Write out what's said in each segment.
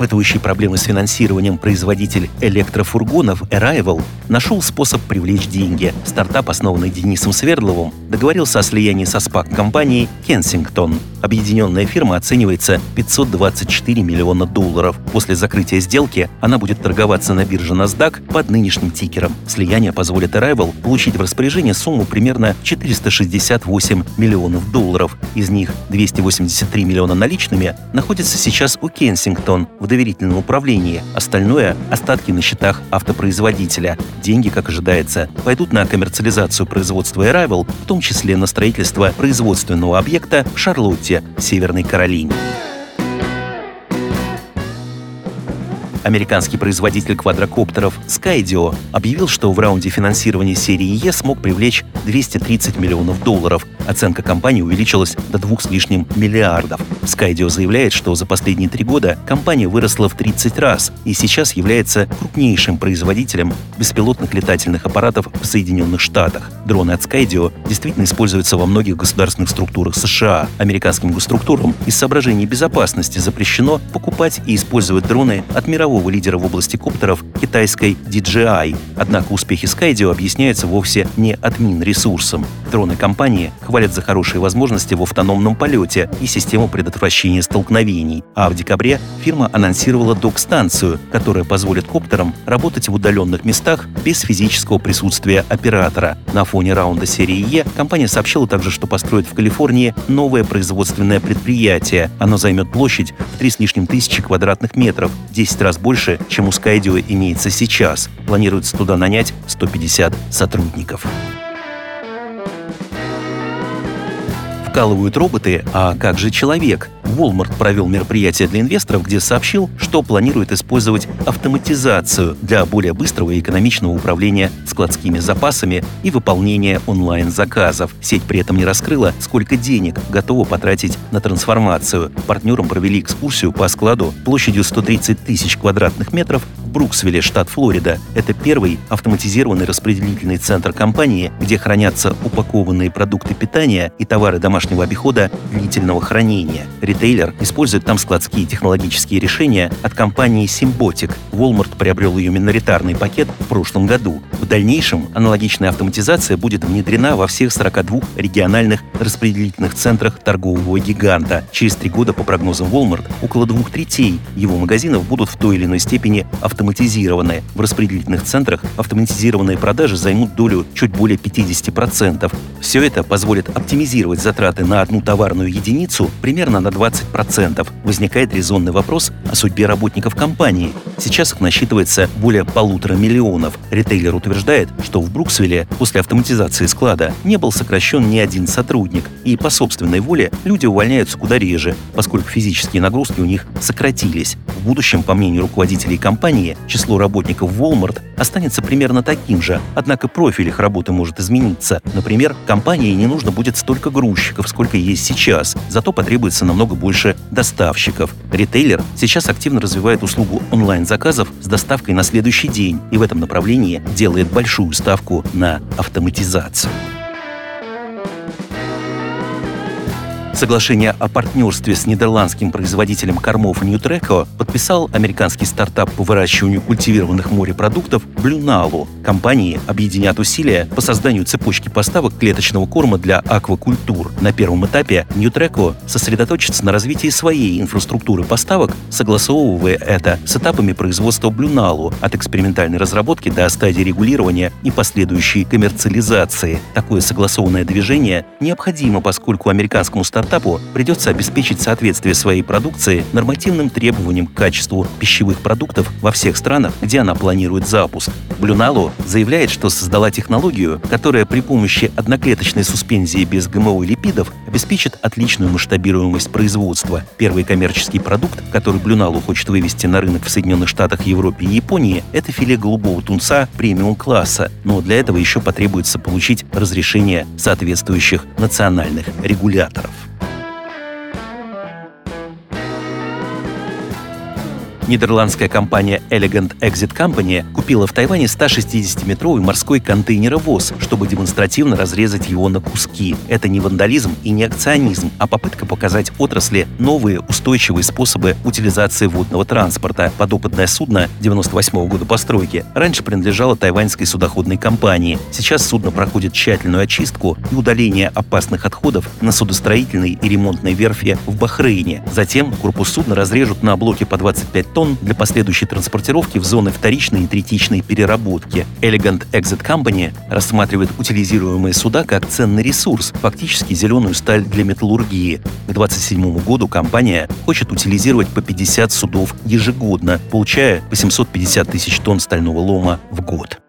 Испытывающий проблемы с финансированием производитель электрофургонов Arrival нашел способ привлечь деньги. Стартап, основанный Денисом Свердловым, договорился о слиянии со SPAC-компанией Kensington. Объединенная фирма оценивается 524 миллиона долларов. После закрытия сделки она будет торговаться на бирже NASDAQ под нынешним тикером. Слияние позволит Arrival получить в распоряжение сумму примерно 468 миллионов долларов. Из них 283 миллиона наличными находятся сейчас у Kensington в доверительном управлении. Остальное – остатки на счетах автопроизводителя. Деньги, как ожидается, пойдут на коммерциализацию производства Arrival, в том числе на строительство производственного объекта в Шарлотте, Северной Каролине. Американский производитель квадрокоптеров Skydio объявил, что в раунде финансирования серии Е смог привлечь 230 миллионов долларов. Оценка компании увеличилась до двух с лишним миллиардов. Skydio заявляет, что за последние три года компания выросла в 30 раз и сейчас является крупнейшим производителем беспилотных летательных аппаратов в Соединенных Штатах. Дроны от Skydio действительно используются во многих государственных структурах США. Американским госструктурам из соображений безопасности запрещено покупать и использовать дроны от мировых мирового лидера в области коптеров китайской DJI. Однако успехи Skydio объясняются вовсе не админ-ресурсом. Дроны компании хвалят за хорошие возможности в автономном полете и систему предотвращения столкновений. А в декабре фирма анонсировала док-станцию, которая позволит коптерам работать в удаленных местах без физического присутствия оператора. На фоне раунда серии Е компания сообщила также, что построит в Калифорнии новое производственное предприятие. Оно займет площадь в 3 с лишним тысячи квадратных метров, 10 раз больше, чем у Skydio имеется сейчас. Планируется туда нанять 150 сотрудников. Вкалывают роботы, а как же человек? Walmart провел мероприятие для инвесторов, где сообщил, что планирует использовать автоматизацию для более быстрого и экономичного управления складскими запасами и выполнения онлайн-заказов. Сеть при этом не раскрыла, сколько денег готова потратить на трансформацию. Партнерам провели экскурсию по складу площадью 130 тысяч квадратных метров в Бруксвилле, штат Флорида. Это первый автоматизированный распределительный центр компании, где хранятся упакованные продукты питания и товары домашнего обихода длительного хранения. Ритейлер использует там складские технологические решения от компании Symbotic. Walmart приобрел ее миноритарный пакет в прошлом году. В дальнейшем аналогичная автоматизация будет внедрена во всех 42 региональных распределительных центрах торгового гиганта. Через три года, по прогнозам Walmart, около двух третей его магазинов будут в той или иной степени автоматизированы. В распределительных центрах автоматизированные продажи займут долю чуть более 50%. Все это позволит оптимизировать затраты на одну товарную единицу примерно на 20%. Возникает резонный вопрос о судьбе работников компании. Сейчас их насчитывается более полутора миллионов. Ритейлер утверждает, что в Бруксвилле после автоматизации склада не был сокращен ни один сотрудник, и по собственной воле люди увольняются куда реже, поскольку физические нагрузки у них сократились. В будущем, по мнению руководителей компании число работников Walmart останется примерно таким же, однако профиль их работы может измениться. Например, компании не нужно будет столько грузчиков, сколько есть сейчас, зато потребуется намного больше доставщиков. Ритейлер сейчас активно развивает услугу онлайн-заказов с доставкой на следующий день и в этом направлении делает большую ставку на автоматизацию. Соглашение о партнерстве с нидерландским производителем кормов Nutreco подписал американский стартап по выращиванию культивированных морепродуктов Blunalu. Компании объединят усилия по созданию цепочки поставок клеточного корма для аквакультур. На первом этапе Nutreco сосредоточится на развитии своей инфраструктуры поставок, согласовывая это с этапами производства Blunalu от экспериментальной разработки до стадии регулирования и последующей коммерциализации. Такое согласованное движение необходимо, поскольку американскому стартапу стартапу придется обеспечить соответствие своей продукции нормативным требованиям к качеству пищевых продуктов во всех странах, где она планирует запуск. Блюналу заявляет, что создала технологию, которая при помощи одноклеточной суспензии без ГМО и липидов обеспечит отличную масштабируемость производства. Первый коммерческий продукт, который Блюналу хочет вывести на рынок в Соединенных Штатах, Европе и Японии, это филе голубого тунца премиум-класса. Но для этого еще потребуется получить разрешение соответствующих национальных регуляторов. Нидерландская компания Elegant Exit Company купила в Тайване 160-метровый морской контейнеровоз, чтобы демонстративно разрезать его на куски. Это не вандализм и не акционизм, а попытка показать отрасли новые устойчивые способы утилизации водного транспорта. Подопытное судно 98 года постройки раньше принадлежало тайваньской судоходной компании. Сейчас судно проходит тщательную очистку и удаление опасных отходов на судостроительной и ремонтной верфи в Бахрейне. Затем корпус судна разрежут на блоки по 25 тонн для последующей транспортировки в зоны вторичной и третичной переработки. Elegant Exit Company рассматривает утилизируемые суда как ценный ресурс, фактически зеленую сталь для металлургии. К 2027 году компания хочет утилизировать по 50 судов ежегодно, получая по 750 тысяч тонн стального лома в год.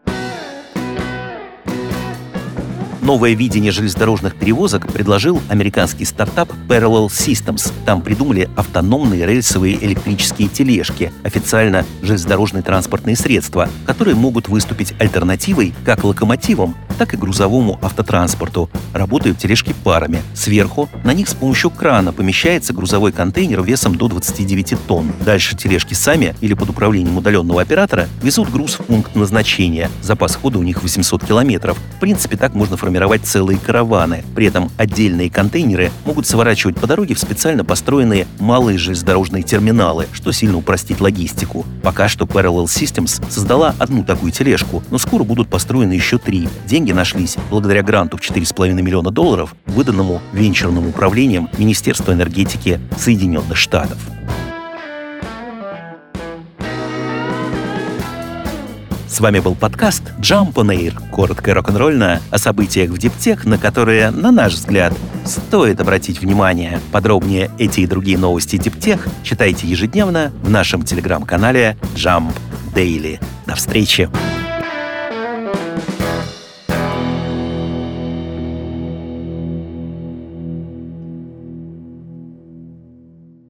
Новое видение железнодорожных перевозок предложил американский стартап Parallel Systems. Там придумали автономные рельсовые электрические тележки, официально железнодорожные транспортные средства, которые могут выступить альтернативой как локомотивам, так и грузовому автотранспорту. Работают тележки парами. Сверху на них с помощью крана помещается грузовой контейнер весом до 29 тонн. Дальше тележки сами или под управлением удаленного оператора везут груз в пункт назначения. Запас хода у них 800 километров. В принципе, так можно формировать целые караваны. При этом отдельные контейнеры могут сворачивать по дороге в специально построенные малые железнодорожные терминалы, что сильно упростит логистику. Пока что Parallel Systems создала одну такую тележку, но скоро будут построены еще три. Деньги нашлись благодаря гранту в 4,5 миллиона долларов, выданному венчурным управлением Министерства энергетики Соединенных Штатов. С вами был подкаст Jump on Air, коротко рок-н-ролльно о событиях в Диптех, на которые, на наш взгляд, стоит обратить внимание. Подробнее эти и другие новости Диптех читайте ежедневно в нашем телеграм-канале Jump Daily. До встречи!